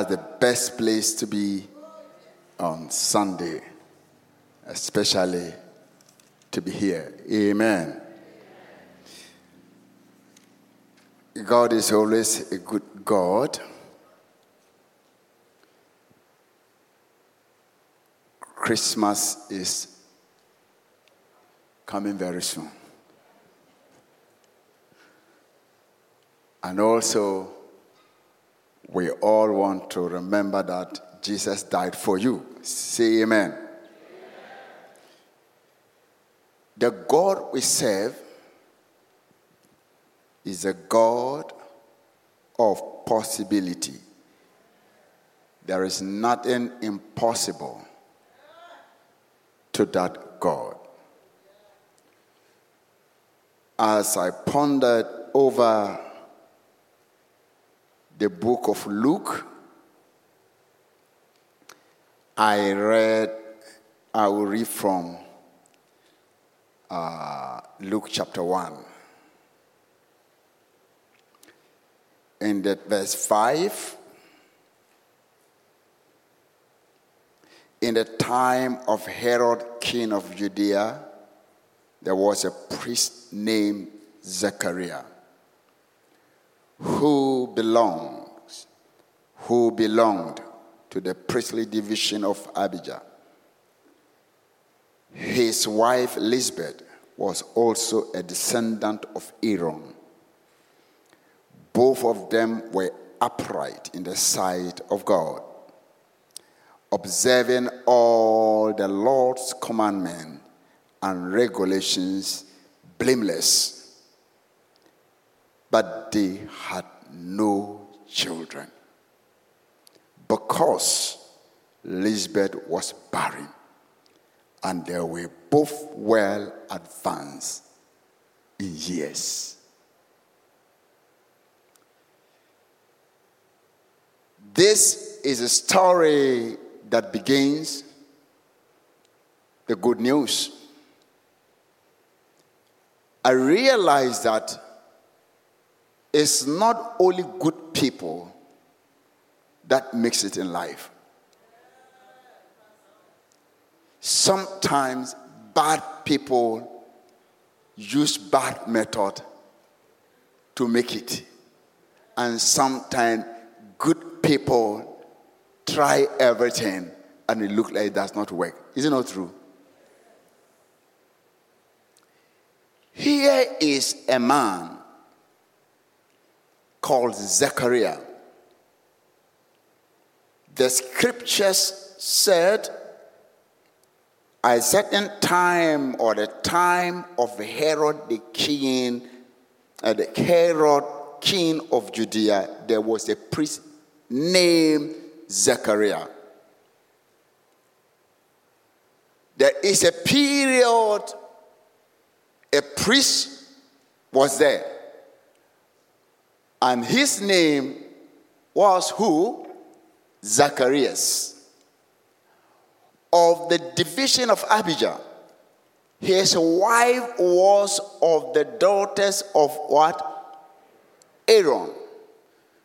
That's the best place to be on Sunday, especially to be here. Amen. God is always a good God. Christmas is coming very soon. And also, we all want to remember that Jesus died for you. Say amen. The God we serve is a God of possibility. There is nothing impossible to that God. As I pondered over the book of Luke, I read, I will read from uh, Luke chapter 1. In that verse 5, in the time of Herod, king of Judea, there was a priest named Zechariah who belongs who belonged to the priestly division of Abijah. His wife Lisbeth was also a descendant of Aaron. Both of them were upright in the sight of God, observing all the Lord's commandments and regulations blameless but they had no children because Lisbeth was barren and they were both well advanced in years. This is a story that begins the good news. I realize that it's not only good people that makes it in life. Sometimes bad people use bad method to make it. And sometimes good people try everything and it looks like it does not work. Is it not true? Here is a man called Zechariah. The scriptures said, a certain time or the time of Herod the king, uh, the Herod king of Judea, there was a priest named Zechariah. There is a period a priest was there and his name was who? Zacharias. Of the division of Abijah. His wife was of the daughters of what? Aaron.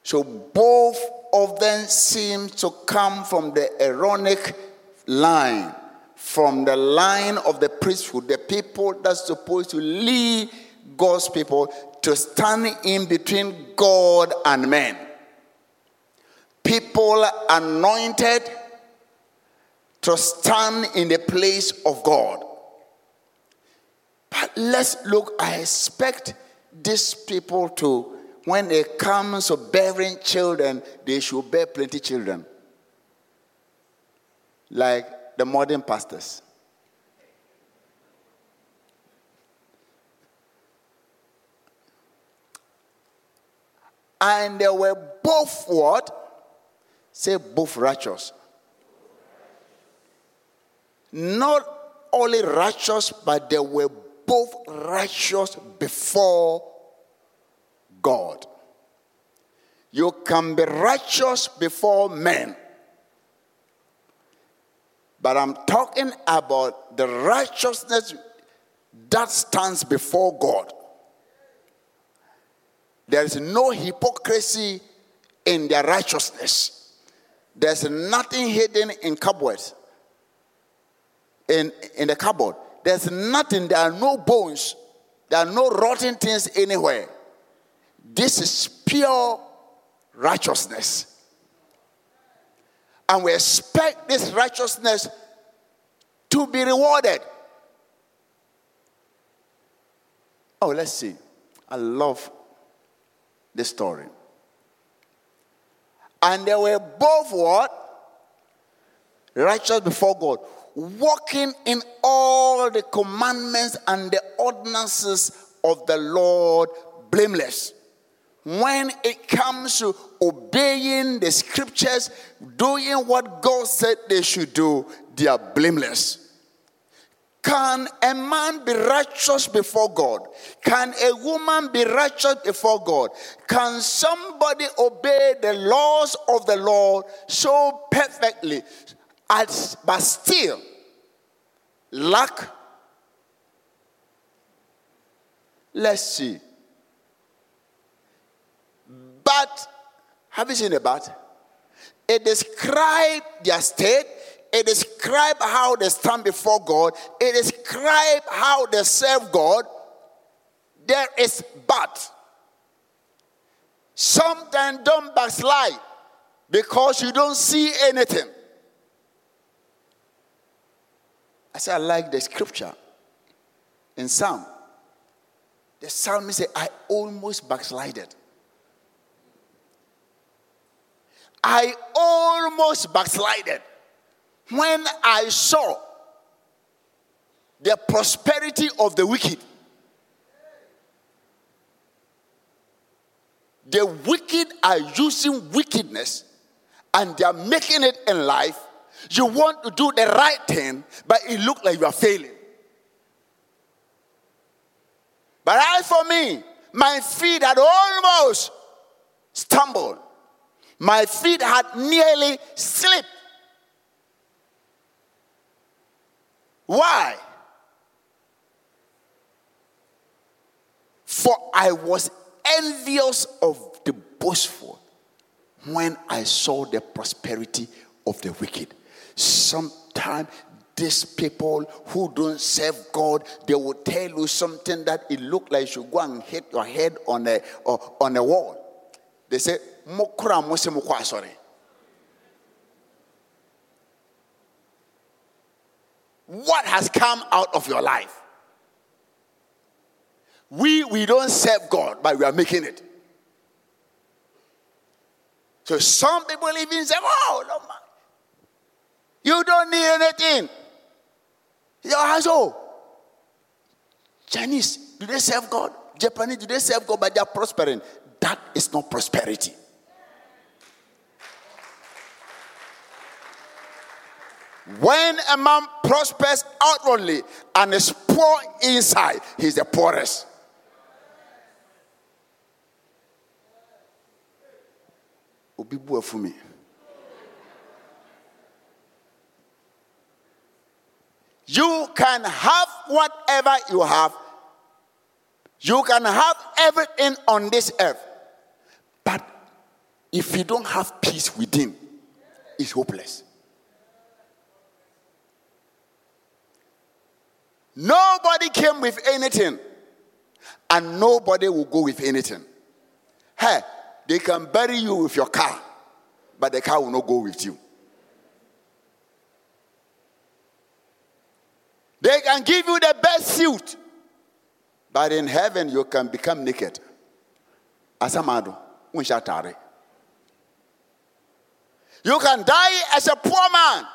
So both of them seem to come from the Aaronic line, from the line of the priesthood, the people that's supposed to lead God's people to stand in between God and men. People anointed to stand in the place of God. But let's look, I expect these people to when it comes to bearing children, they should bear plenty children. Like the modern pastors. And they were both what? Say both righteous. Not only righteous, but they were both righteous before God. You can be righteous before men. But I'm talking about the righteousness that stands before God. There is no hypocrisy in their righteousness. There's nothing hidden in cupboards. In, in the cupboard. There's nothing, there are no bones, there are no rotten things anywhere. This is pure righteousness. And we expect this righteousness to be rewarded. Oh, let's see. I love this story. And they were both what? Righteous before God, walking in all the commandments and the ordinances of the Lord blameless when it comes to obeying the scriptures, doing what God said they should do, they are blameless. Can a man be righteous before God? Can a woman be righteous before God? Can somebody obey the laws of the Lord so perfectly, as, but still lack? Let's see. But, have you seen the but? It describes their state. It describes how they stand before God. It describes how they serve God. There is but. Sometimes don't backslide because you don't see anything. I say I like the scripture in Psalm. The psalmist said, I almost backslided. I almost backslided when I saw the prosperity of the wicked. The wicked are using wickedness and they are making it in life. You want to do the right thing, but it looks like you are failing. But as for me, my feet had almost stumbled my feet had nearly slipped. Why? For I was envious of the boastful when I saw the prosperity of the wicked. Sometimes these people who don't serve God, they will tell you something that it look like you should go and hit your head on a, uh, on a wall. They say, mokora mo se mokɔ what has come out of your life. We we don't serve god but we are making it. So some people even say oh no man you don't need anything. Your household. Chinese do they serve god? Japanese do they serve god but they are prospering? That is not prosperity When a man prospers outwardly and is poor inside, he's the poorest. Obi for me. You can have whatever you have. You can have everything on this earth. But if you don't have peace within, it's hopeless. Nobody came with anything, and nobody will go with anything. Hey, they can bury you with your car, but the car will not go with you. They can give you the best suit, but in heaven you can become naked. asamado wonhyɛ atare you can die as a poor man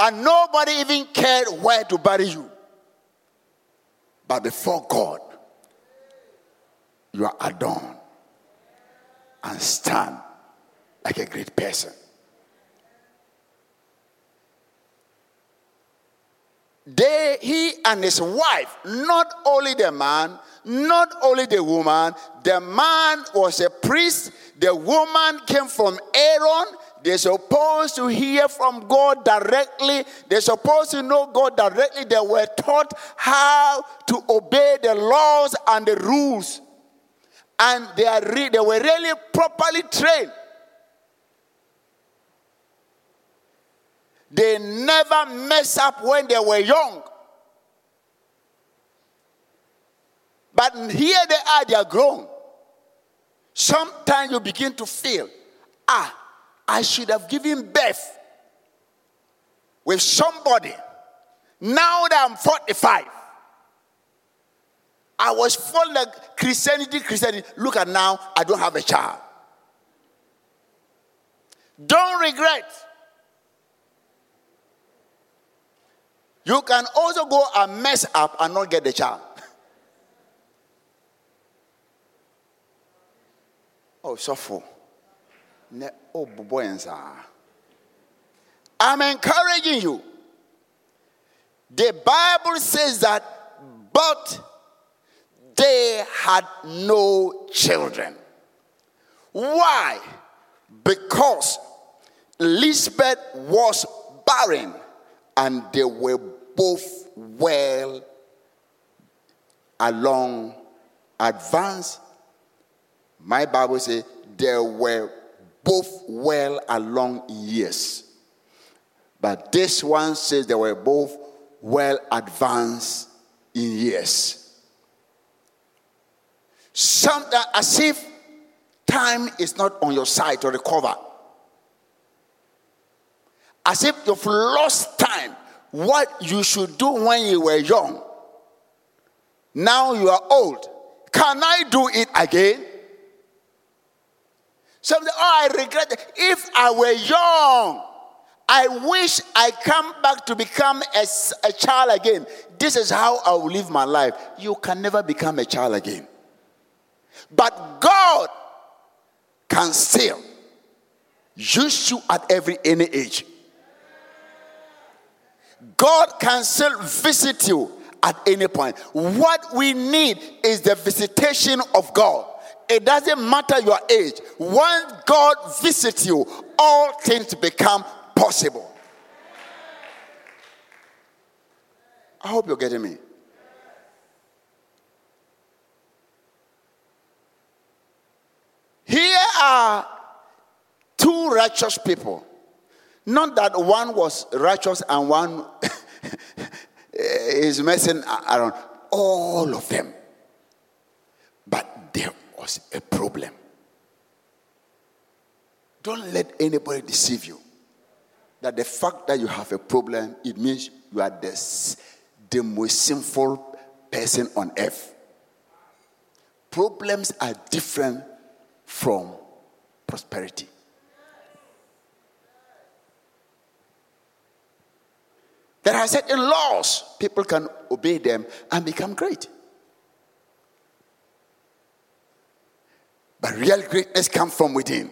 and nobody even cared where to bury you but before god you are adorned and stand like a great person they, he and his wife, not only the man, not only the woman, the man was a priest, the woman came from Aaron. They're supposed to hear from God directly. They're supposed to know God directly. They were taught how to obey the laws and the rules. And they, are re- they were really properly trained. They never mess up when they were young. But here they are, they are grown. Sometimes you begin to feel, ah, I should have given birth with somebody. Now that I'm 45, I was full of Christianity, Christianity. Look at now, I don't have a child. Don't regret. You can also go and mess up and not get the child. oh, suffer. I'm encouraging you. The Bible says that, but they had no children. Why? Because Elizabeth was barren and they were both well along advanced. My Bible says they were both well along years. But this one says they were both well advanced in years. Something as if time is not on your side to recover. As if you've lost time what you should do when you were young. Now you are old. Can I do it again? Something, oh, I regret. If I were young, I wish I come back to become a, a child again. This is how I will live my life. You can never become a child again. But God can still use you at every any age. God can still visit you at any point. What we need is the visitation of God. It doesn't matter your age. Once God visits you, all things become possible. I hope you're getting me. Here are two righteous people not that one was righteous and one is messing around. All of them. But there was a problem. Don't let anybody deceive you. That the fact that you have a problem, it means you are the, the most sinful person on earth. Problems are different from prosperity. There are certain laws, people can obey them and become great. But real greatness comes from within.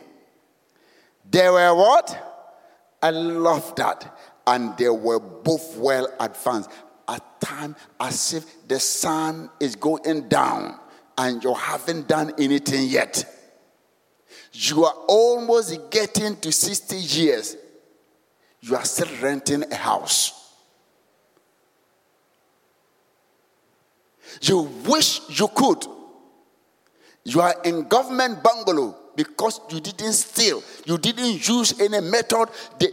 They were what? I love that. And they were both well advanced. At time as if the sun is going down and you haven't done anything yet. You are almost getting to 60 years. You are still renting a house. You wish you could. You are in government bungalow because you didn't steal, you didn't use any method,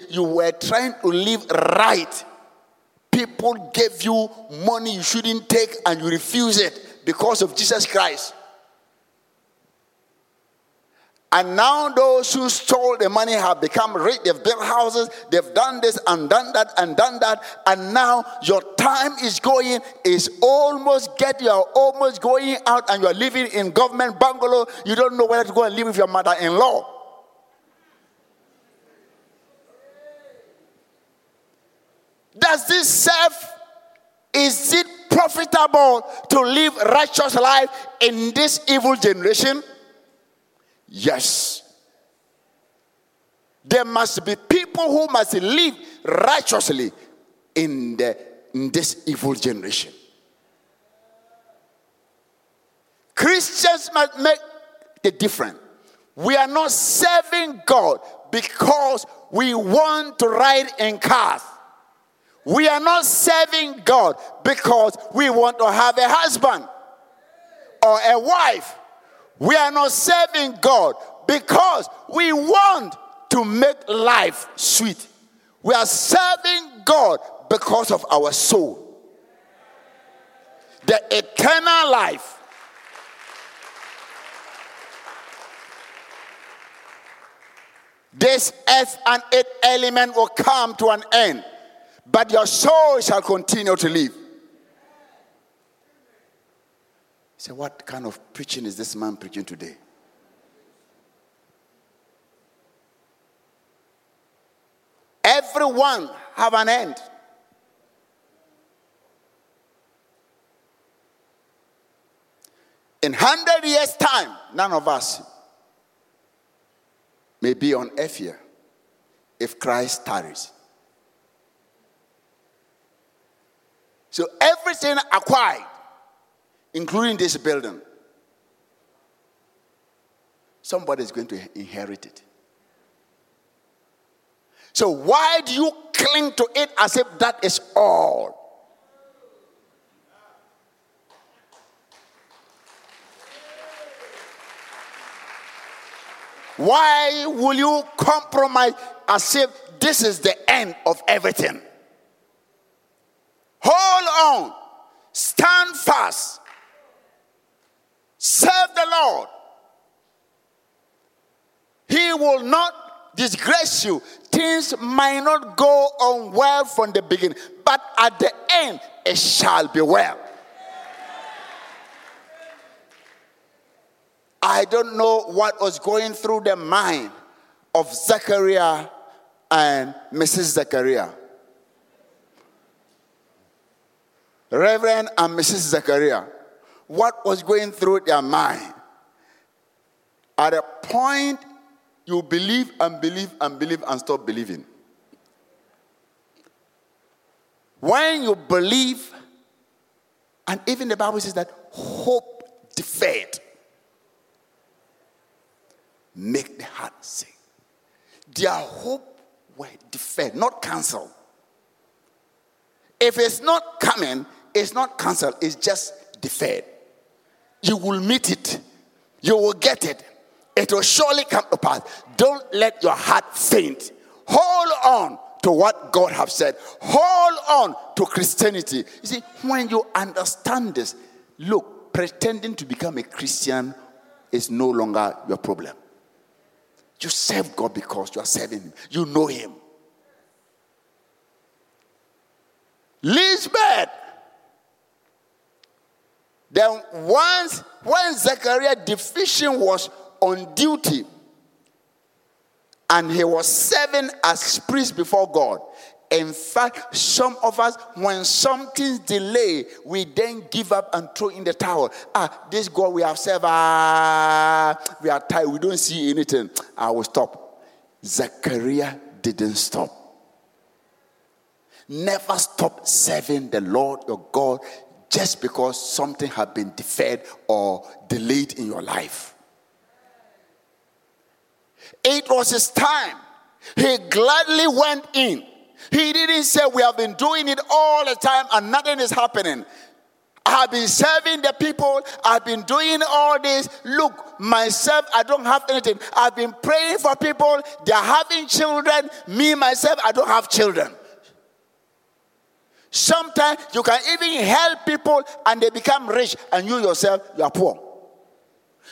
you were trying to live right. People gave you money you shouldn't take and you refuse it because of Jesus Christ. And now those who stole the money have become rich. They've built houses, they've done this and done that and done that. And now your time is going, is almost get you're almost going out and you're living in government bungalow. You don't know where to go and live with your mother-in-law. Does this serve? Is it profitable to live righteous life in this evil generation? Yes. There must be people who must live righteously in, the, in this evil generation. Christians must make the difference. We are not serving God because we want to ride in cars. We are not serving God because we want to have a husband or a wife. We are not serving God because we want to make life sweet. We are serving God because of our soul, the eternal life. This earth and its element will come to an end but your soul shall continue to live. Say, so what kind of preaching is this man preaching today? Everyone have an end. In 100 years' time, none of us may be on earth here if Christ tarries. So everything acquired, including this building, somebody is going to inherit it. So why do you cling to it as if that is all? Why will you compromise as if this is the end of everything? Hold on. Stand fast. Serve the Lord. He will not disgrace you. Things might not go on well from the beginning, but at the end, it shall be well. I don't know what was going through the mind of Zechariah and Mrs. Zechariah. Reverend and Mrs. Zechariah, what was going through their mind? At a point, you believe and believe and believe and stop believing. When you believe, and even the Bible says that hope deferred make the heart sick. Their hope were deferred, not cancelled. If it's not coming, it's not cancelled, it's just deferred. You will meet it, you will get it. It will surely come to pass. Don't let your heart faint. Hold on to what God has said. Hold on to Christianity. You see, when you understand this, look, pretending to become a Christian is no longer your problem. You serve God because you are serving Him. You know Him. Lisbeth then once when Zechariah the was on duty and he was serving as priest before God. In fact, some of us, when something's delayed, we then give up and throw in the towel. Ah, this God we have served, ah, we are tired, we don't see anything. I will stop. Zechariah didn't stop. Never stop serving the Lord your God just because something had been deferred or delayed in your life. It was his time. He gladly went in. He didn't say, We have been doing it all the time and nothing is happening. I've been serving the people. I've been doing all this. Look, myself, I don't have anything. I've been praying for people. They're having children. Me, myself, I don't have children. Sometimes you can even help people and they become rich, and you yourself, you are poor.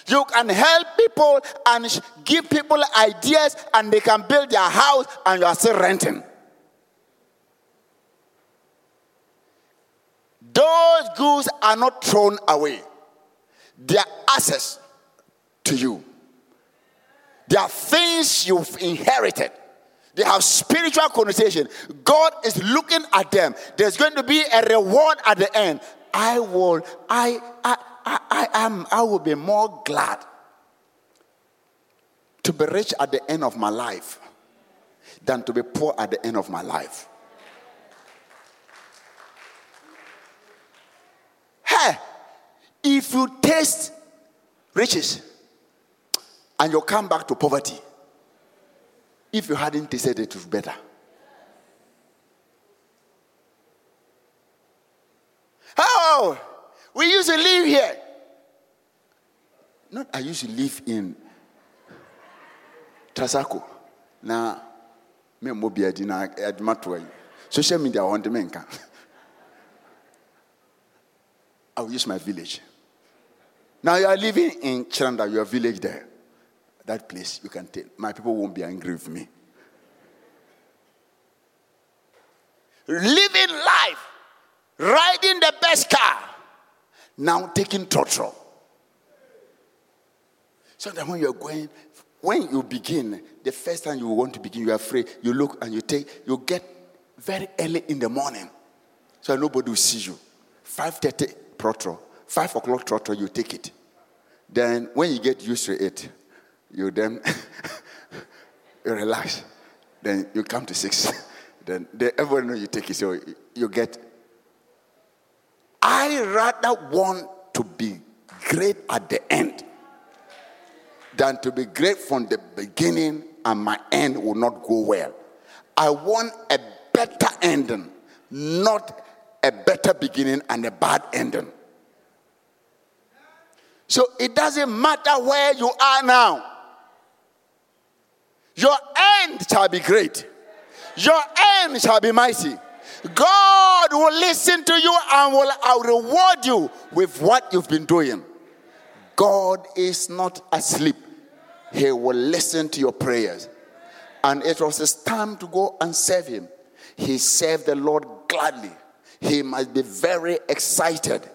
You can help people and give people ideas and they can build their house and you are still renting. Those goods are not thrown away. They are access to you. They are things you've inherited. They have spiritual connotation. God is looking at them. There's going to be a reward at the end. I will, I, I, I, I am, I will be more glad to be rich at the end of my life than to be poor at the end of my life. Hey, if you taste riches and you come back to poverty, if you hadn't tasted it, it was better. Oh, we used to live here. Not I used to live in Tasako. Now, me mo bia di na eh, adwuma to yi. Eh. Social media on the menka. I will use my village. Now you are living in Chiranda, your village there. That place you can take. My people won't be angry with me. Living life, riding the best car, now taking trotro. So that when you're going, when you begin, the first time you want to begin, you're afraid. You look and you take, you get very early in the morning, so nobody will see you. Five thirty trotro, five o'clock trotro, you take it. Then when you get used to it, you then you relax. Then you come to six. Then they, everyone know you take it, so you get. I rather want to be great at the end than to be great from the beginning and my end will not go well. I want a better ending, not a better beginning and a bad ending. So it doesn't matter where you are now. Your end shall be great. Your end shall be mighty. God will listen to you and will uh, reward you with what you've been doing. God is not asleep. He will listen to your prayers. And it was his time to go and serve him. He served the Lord gladly. He must be very excited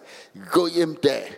going there.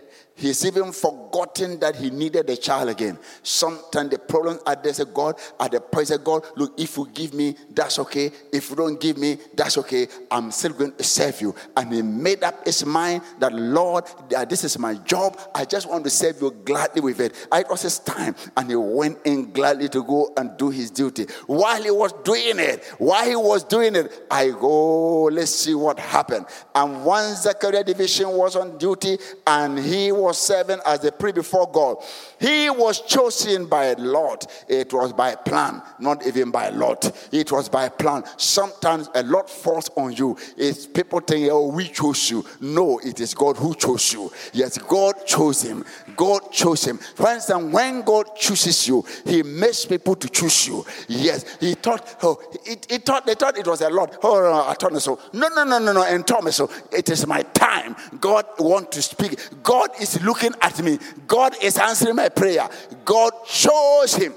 He's even forgotten that he needed a child again. Sometimes the problem there. Say, God, at the point, say, God, look, if you give me, that's okay. If you don't give me, that's okay. I'm still going to serve you. And he made up his mind that, Lord, this is my job. I just want to serve you gladly with it. It was his time. And he went in gladly to go and do his duty. While he was doing it, while he was doing it, I go, let's see what happened. And once Zechariah division was on duty and he was serving as the priest before God, he was chosen by a lot. It was by plan, not even by a lot. It was by plan. Sometimes a lot falls on you. It's people think, oh, we chose you. No, it is God who chose you. Yes, God chose him. God chose him. For instance, when God chooses you, he makes people to choose you. Yes, he thought, oh, it, thought, they thought it was a lot. Oh, no, I told so. No, no, no, no, no. And Thomas, so it is my time. God want to speak. God is looking at me. God is answering my prayer. God chose him.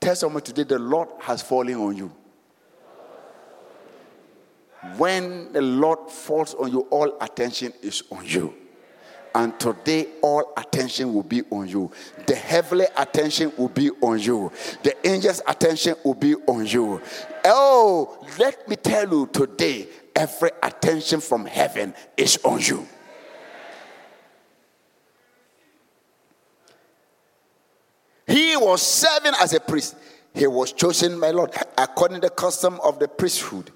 Tell someone today the Lord has fallen on you. When the Lord falls on you, all attention is on you. And today, all attention will be on you. The heavenly attention will be on you. The angels' attention will be on you. Oh, let me tell you today, every attention from heaven is on you. Was serving as a priest. He was chosen by Lord according to the custom of the priesthood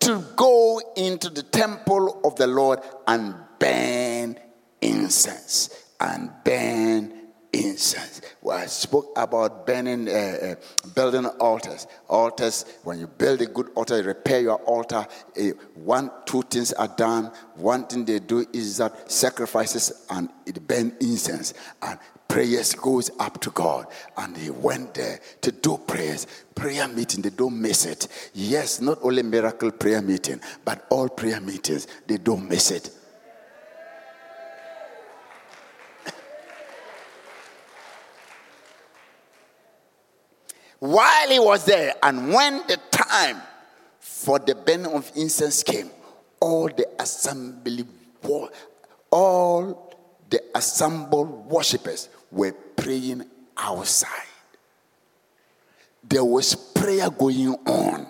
to go into the temple of the Lord and burn incense and burn incense. Well, I spoke about burning, uh, uh, building altars. Altars, when you build a good altar, you repair your altar. Uh, one, two things are done. One thing they do is that sacrifices and it burn incense and prayers goes up to God. And he went there to do prayers. Prayer meeting, they don't miss it. Yes, not only miracle prayer meeting, but all prayer meetings, they don't miss it. While he was there, and when the time for the burning of incense came, all the assembly, all the assembled worshippers were praying outside. There was prayer going on.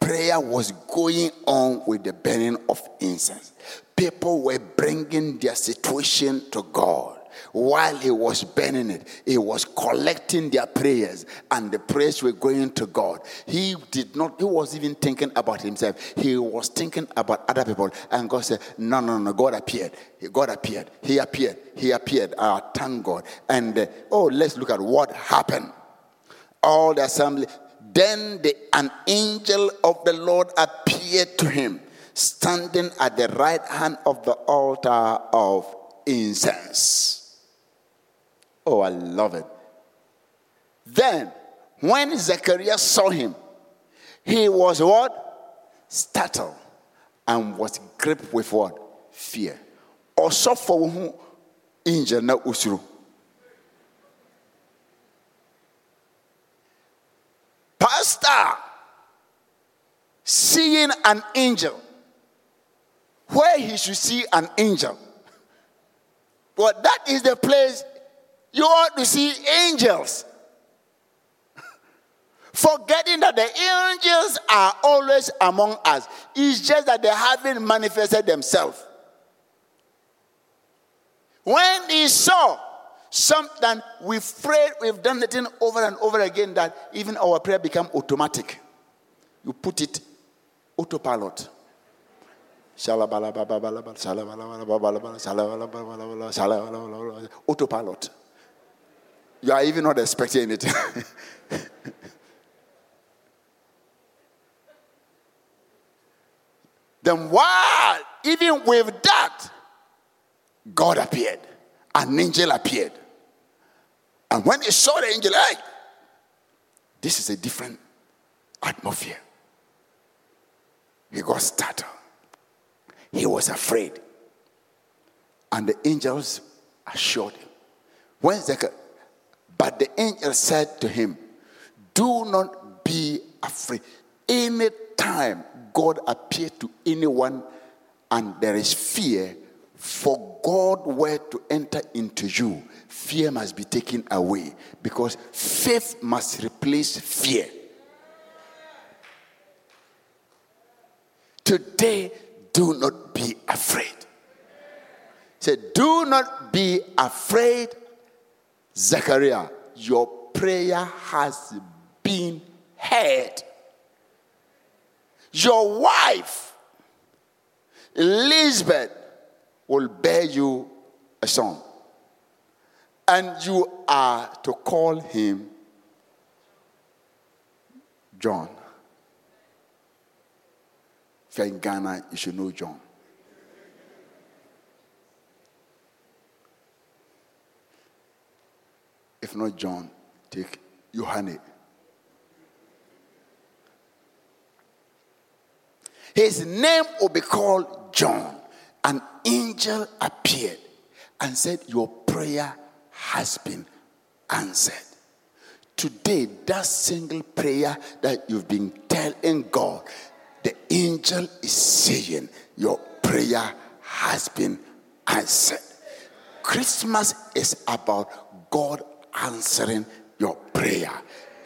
Prayer was going on with the burning of incense. People were bringing their situation to God while he was burning it, he was collecting their prayers, and the prayers were going to God. He did not, he was even thinking about himself. He was thinking about other people. And God said, No, no, no, God appeared. God appeared. He appeared. He appeared. Uh, thank God. And uh, oh, let's look at what happened. All the assembly. Then the, an angel of the Lord appeared to him, standing at the right hand of the altar of incense. Oh, I love it. Then, when Zechariah saw him, he was what? Startled and was gripped with what? Fear. Also for who angel na usuru. Pastor, seeing an angel where he should see an angel. But that is the place you ought to see angels. Forgetting that the angels are always among us. It's just that they haven't manifested themselves. When he saw something, we prayed, we've done the thing over and over again that even our prayer become automatic. You put it autopilot. Autopilot. You are even not expecting it. then while even with that, God appeared, an angel appeared. And when he saw the angel, hey, this is a different atmosphere. He got startled. He was afraid. And the angels assured him. When Zechariah, but the angel said to him, Do not be afraid. Any time God appeared to anyone and there is fear, for God were to enter into you, fear must be taken away because faith must replace fear. Today, do not be afraid. Say, do not be afraid Zechariah, your prayer has been heard. Your wife, Elizabeth, will bear you a son. And you are to call him John. If you're in Ghana, you should know John. Not John, take Yohane. His name will be called John. An angel appeared and said, Your prayer has been answered. Today, that single prayer that you've been telling God, the angel is saying, Your prayer has been answered. Christmas is about God answering your prayer.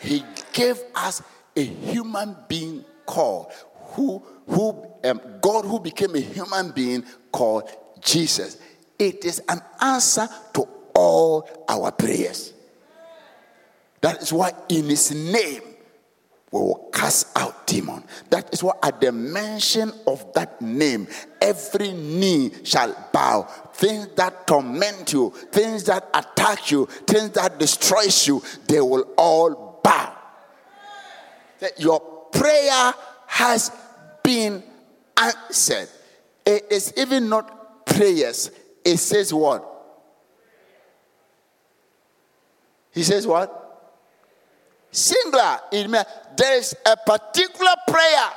He gave us a human being called who who um, God who became a human being called Jesus. It is an answer to all our prayers. That is why in his name we will cast out demon. That is why at the mention of that name, every knee shall bow. Things that torment you, things that attack you, things that destroys you, they will all bow. That your prayer has been answered. It is even not prayers. It says what? He says what? Singular. It means there is a particular prayer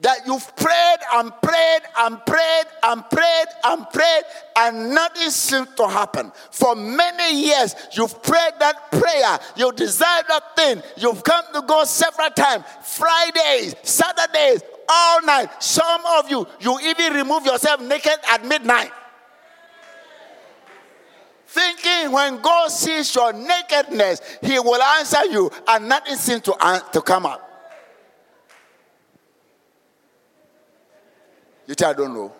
that you've prayed and prayed and prayed and prayed and prayed and nothing seems to happen. For many years, you've prayed that prayer, you desire that thing, you've come to God several times, Fridays, Saturdays, all night. Some of you, you even remove yourself naked at midnight. Thinking when God sees your nakedness, He will answer you, and nothing seems to, to come up. You tell I don't know.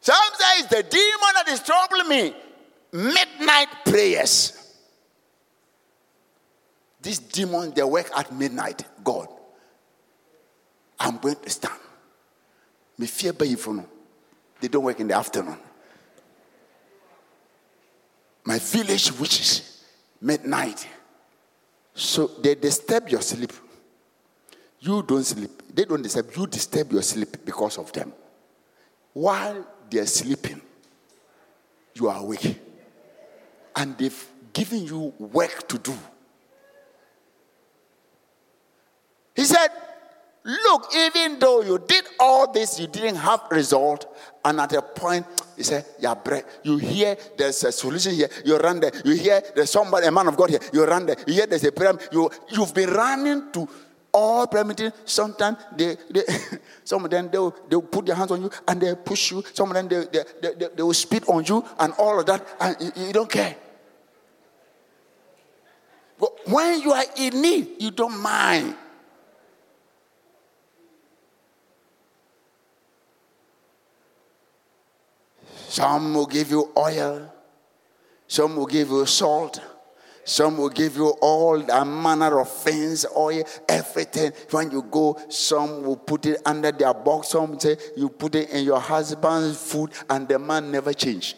Some say it's the demon that is troubling me. Midnight prayers. These demons, they work at midnight. God, I'm going to stand. Me fear by you They don't work in the afternoon my village witches, midnight. So they disturb your sleep. You don't sleep. They don't disturb. You disturb your sleep because of them. While they're sleeping, you are awake. And they've given you work to do. He said, Look, even though you did all this, you didn't have result, and at a point he said, yeah, you hear there's a solution here, you run there. You hear there's somebody, a man of God here, you run there. You hear there's a prayer, you, you've been running to all prayer meetings. Sometimes they, they some of them they'll, they'll put their hands on you and they push you. Some of them they, they, they, they, they will spit on you and all of that, and you, you don't care. But when you are in need, you don't mind. Some will give you oil, some will give you salt, some will give you all the manner of things, oil, everything. When you go, some will put it under their box, some say you put it in your husband's food, and the man never change.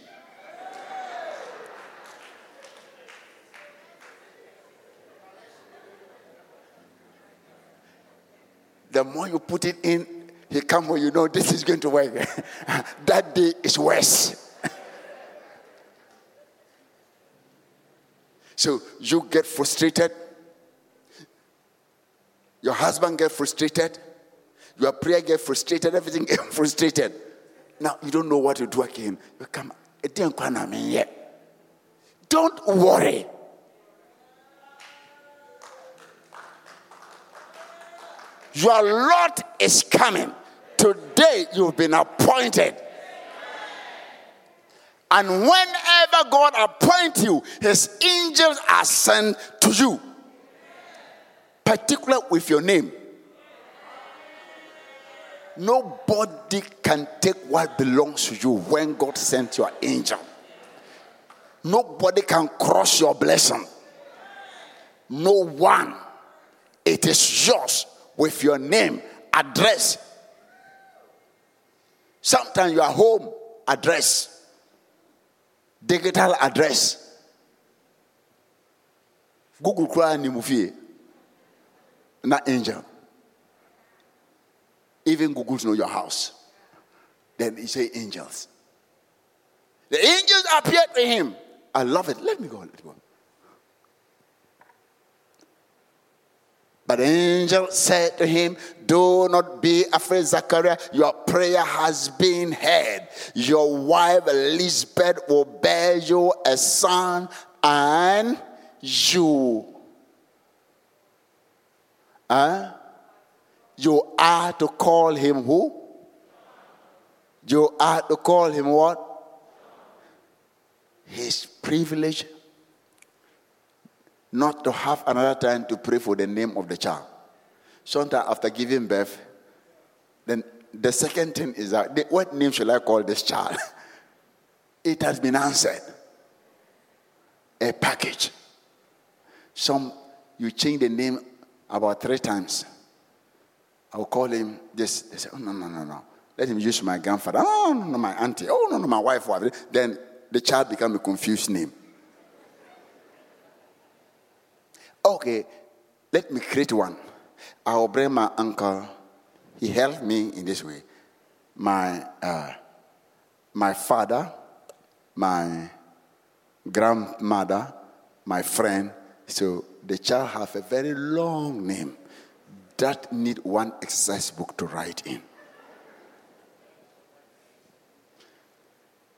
The more you put it in, he come when you know this is going to work. that day is worse. so you get frustrated. Your husband get frustrated. Your prayer get frustrated. Everything get frustrated. Now you don't know what to do again. You come. It didn't come yet. Don't worry. Your lot is coming. Today you've been appointed. And whenever God appoints you, his angels are sent to you, Particular with your name. Nobody can take what belongs to you when God sent your angel. Nobody can cross your blessing. No one. It is yours with your name, address, Sometimes your home address, digital address. Google cry ni mufie. Not angel. Even Google know your house. Then he say angels. The angels appeared to him. I love it. Let me go. Let me go. But the angel said to him, Do not be afraid, Zechariah. Your prayer has been heard. Your wife Elizabeth will bear you a son, and you. Huh? You are to call him who? You are to call him what? His privilege not to have another time to pray for the name of the child. Sometimes after giving birth, then the second thing is that what name shall I call this child? it has been answered. A package. Some you change the name about three times. I'll call him this. They say, oh no, no, no, no. Let him use my grandfather. Oh no, no, my auntie. Oh no, no, my wife. Then the child become a confused name. Okay, let me create one. I will bring my uncle. He helped me in this way. My, uh, my father, my grandmother, my friend. So the child have a very long name that need one exercise book to write in.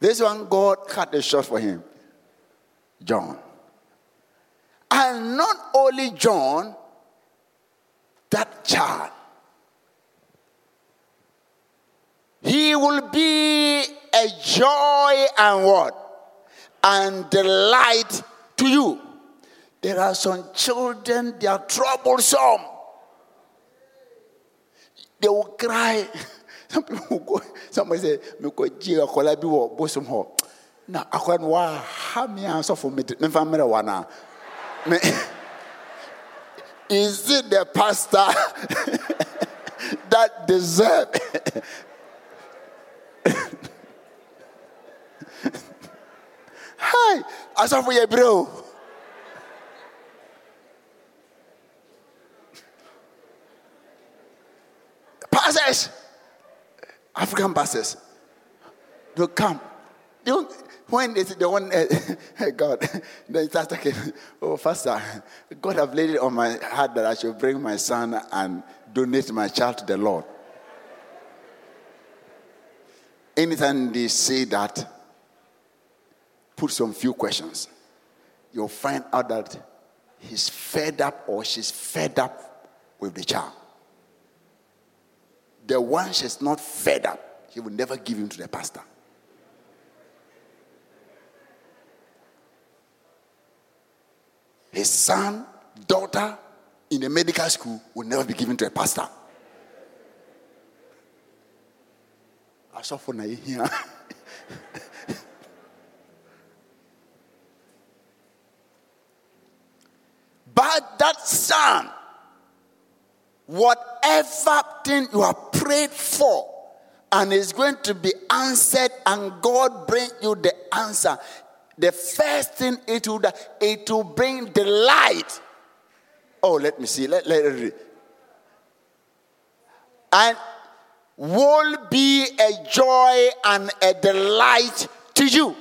This one, God cut the short for him. John. And not only John, that child. He will be a joy and what? And delight to you. There are some children, they are troublesome. They will cry. Some people will go, somebody say, me ko ji akola bi wo bosom ho. Na akola no wa ha me answer for me me fa mere wa. Me Is it the pastor that deserve Hi, asafo ye bro. Pastors, African pastors, they'll come. They don't, when they say they want, uh, God, then start talking, oh, Pastor, God have laid it on my heart that I should bring my son and donate my child to the Lord. Anytime they say that, put some few questions. You'll find out that he's fed up or she's fed up with the child. The one she's not fed up, he will never give him to the pastor. His son, daughter in a medical school will never be given to a pastor. Asɔfo na yɛhia. But that son, whatever thing you have prayed for, and is going to be answered, and God bring you the answer. The first thing it will it will bring delight. Oh, let me see. Let, let, let and will be a joy and a delight to you.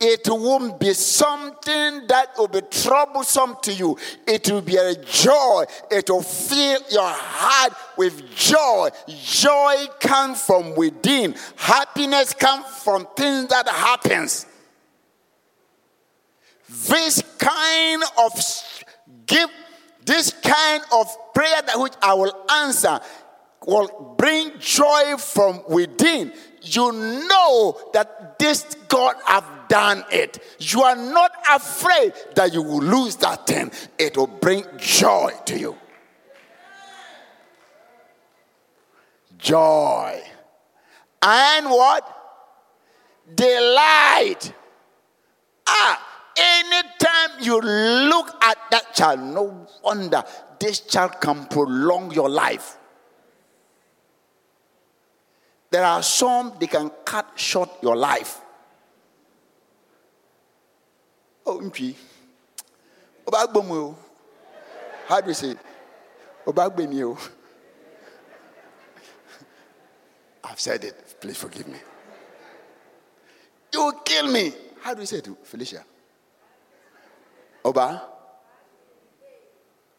It won't be something that will be troublesome to you. It will be a joy. It will fill your heart with joy. Joy comes from within. Happiness comes from things that happens. This kind of give, this kind of prayer that which I will answer will bring joy from within. You know that this God have done it. You are not afraid that you will lose that thing. It will bring joy to you. Joy. And what? Delight. Ah, anytime you look at that child, no wonder this child can prolong your life. There are some they can cut short your life. Oh, mpi. How do you say? I've said it. Please forgive me. You kill me. How do you say it, Felicia?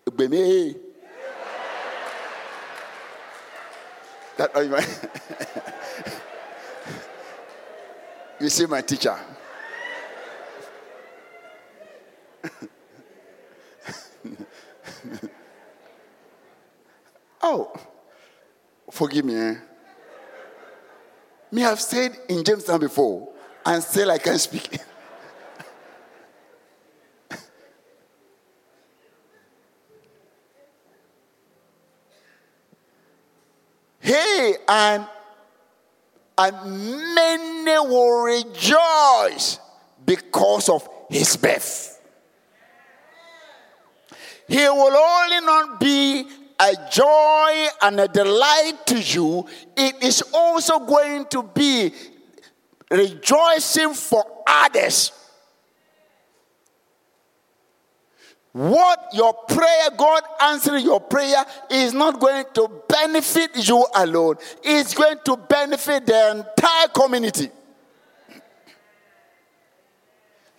Gbemi. That oh, you, you see my teacher. oh, forgive me. Eh? Me have said in Jamestown before, and still I can't speak. hey, and and many will rejoice because of his birth. He will only not be a joy and a delight to you, it is also going to be rejoicing for others. What your prayer, God answering your prayer, is not going to benefit you alone, it's going to benefit the entire community.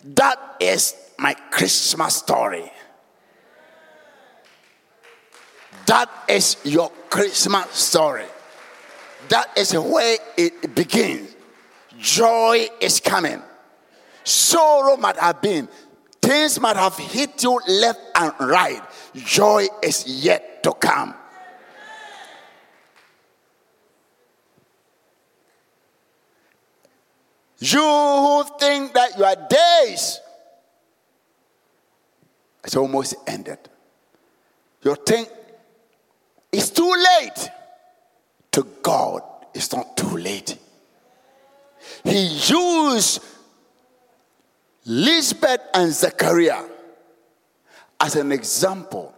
That is my Christmas story. That is your Christmas story. That is where it begins. Joy is coming. Sorrow might have been. Things might have hit you left and right. Joy is yet to come. You who think that your days it's almost ended. You think it's too late. To God, it's not too late. He used Lisbeth and Zechariah as an example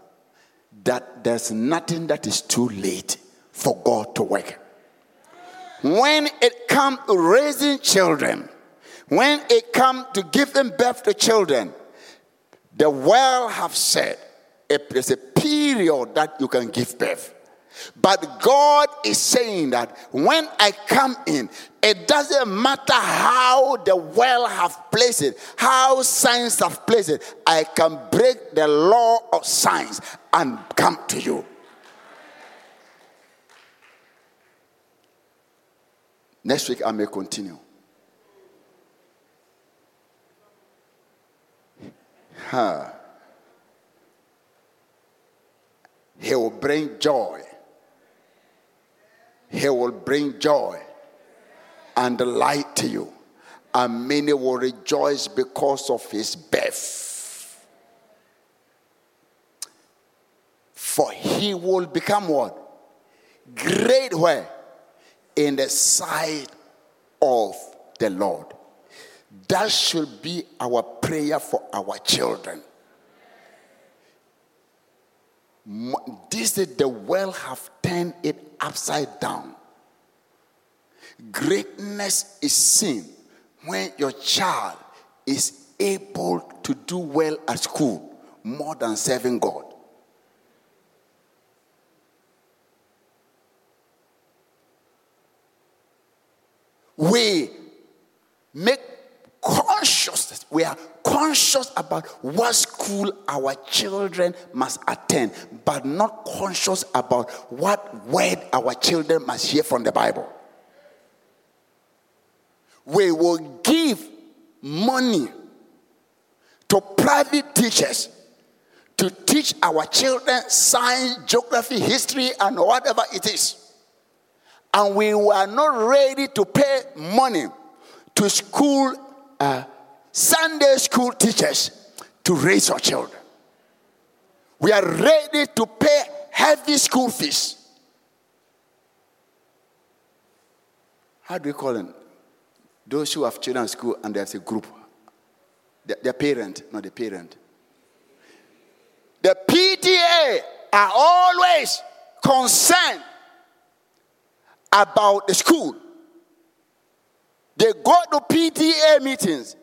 that there's nothing that is too late for God to work. When it comes to raising children, when it comes to giving birth to children, the world have said there's a period that you can give birth. But God is saying that when I come in, it doesn't matter how the well have placed it, how science have placed it, I can break the law of science and come to you. Next week I may continue. Huh. He will bring joy. He will bring joy and light to you. And many will rejoice because of his birth. For he will become what? Great where? In the sight of the Lord. That should be our prayer for our children. This is the world have turned it upside down. Greatness is seen when your child is able to do well at school more than serving God. We make conscious, we are conscious about what school our children must attend, but not conscious about what word our children must hear from the Bible. We will give money to private teachers to teach our children science, geography, history, and whatever it is. And we were not ready to pay money to school uh, Sunday school teachers to raise our children. We are ready to pay heavy school fees. How do you call them? Those who have children in school and there's a group. Their, their parent, not the parent. The PTA are always concerned about the school. They go to PTA meetings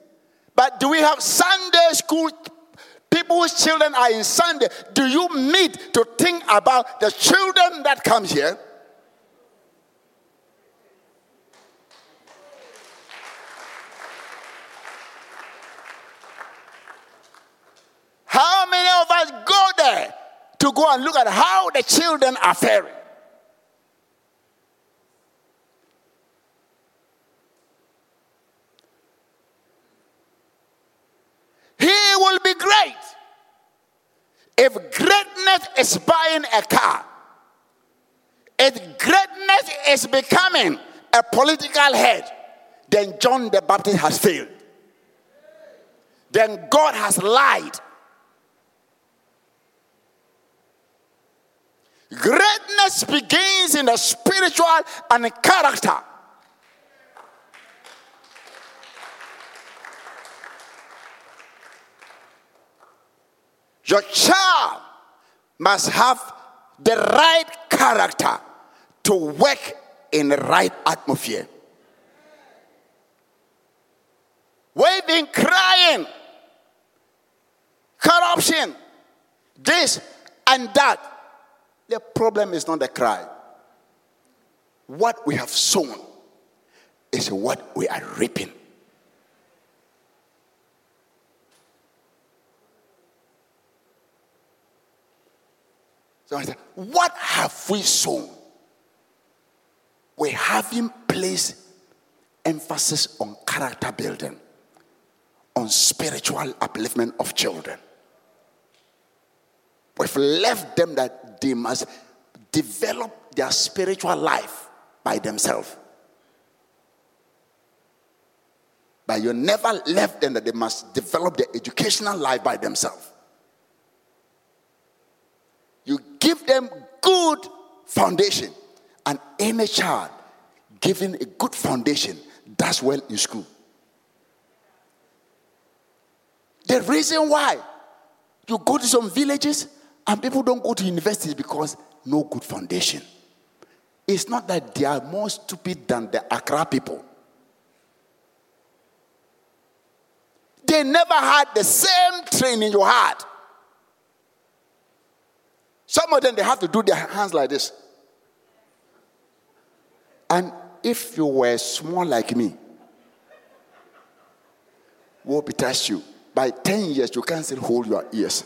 but do we have Sunday school people whose children are in Sunday? Do you meet to think about the children that come here? How many of us go there to go and look at how the children are faring? Great. If greatness is buying a car, if greatness is becoming a political head, then John the Baptist has failed. Then God has lied. Greatness begins in the spiritual and the character. Your child must have the right character to work in the right atmosphere. Been crying corruption, this and that. The problem is not the cry. What we have sown is what we are reaping. So I said, What have we sown? We haven't placed emphasis on character building, on spiritual upliftment of children. We've left them that they must develop their spiritual life by themselves. But you never left them that they must develop their educational life by themselves. You give them good foundation, and any child given a good foundation does well in school. The reason why you go to some villages and people don't go to universities because no good foundation. It's not that they are more stupid than the Accra people. They never had the same training you had. Some of them they have to do their hands like this. And if you were small like me, will be touch you. By 10 years, you can't still hold your ears.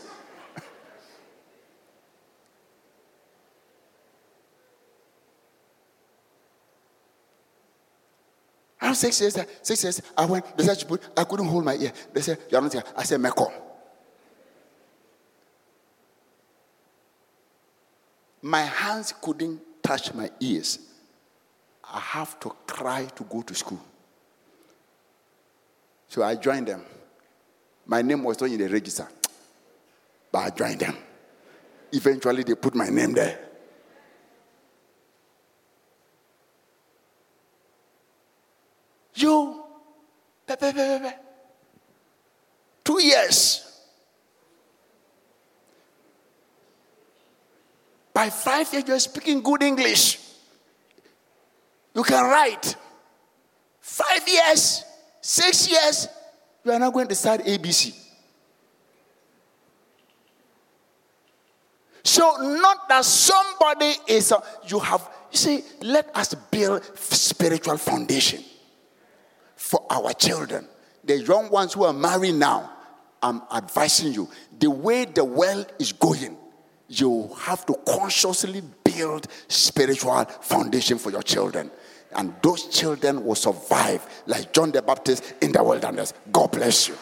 I'm six years, six years. I went, they said, I couldn't hold my ear. They said, You're not here. I said, Meko. My hands couldn't touch my ears. I have to cry to go to school. So I joined them. My name was not in the register, but I joined them. Eventually, they put my name there. You, two years. By five years, you're speaking good English. You can write. Five years, six years, you are not going to start ABC. So, not that somebody is, you have, you see, let us build spiritual foundation for our children. The young ones who are married now, I'm advising you, the way the world is going, you have to consciously build spiritual foundation for your children. And those children will survive like John the Baptist in the wilderness. God bless you.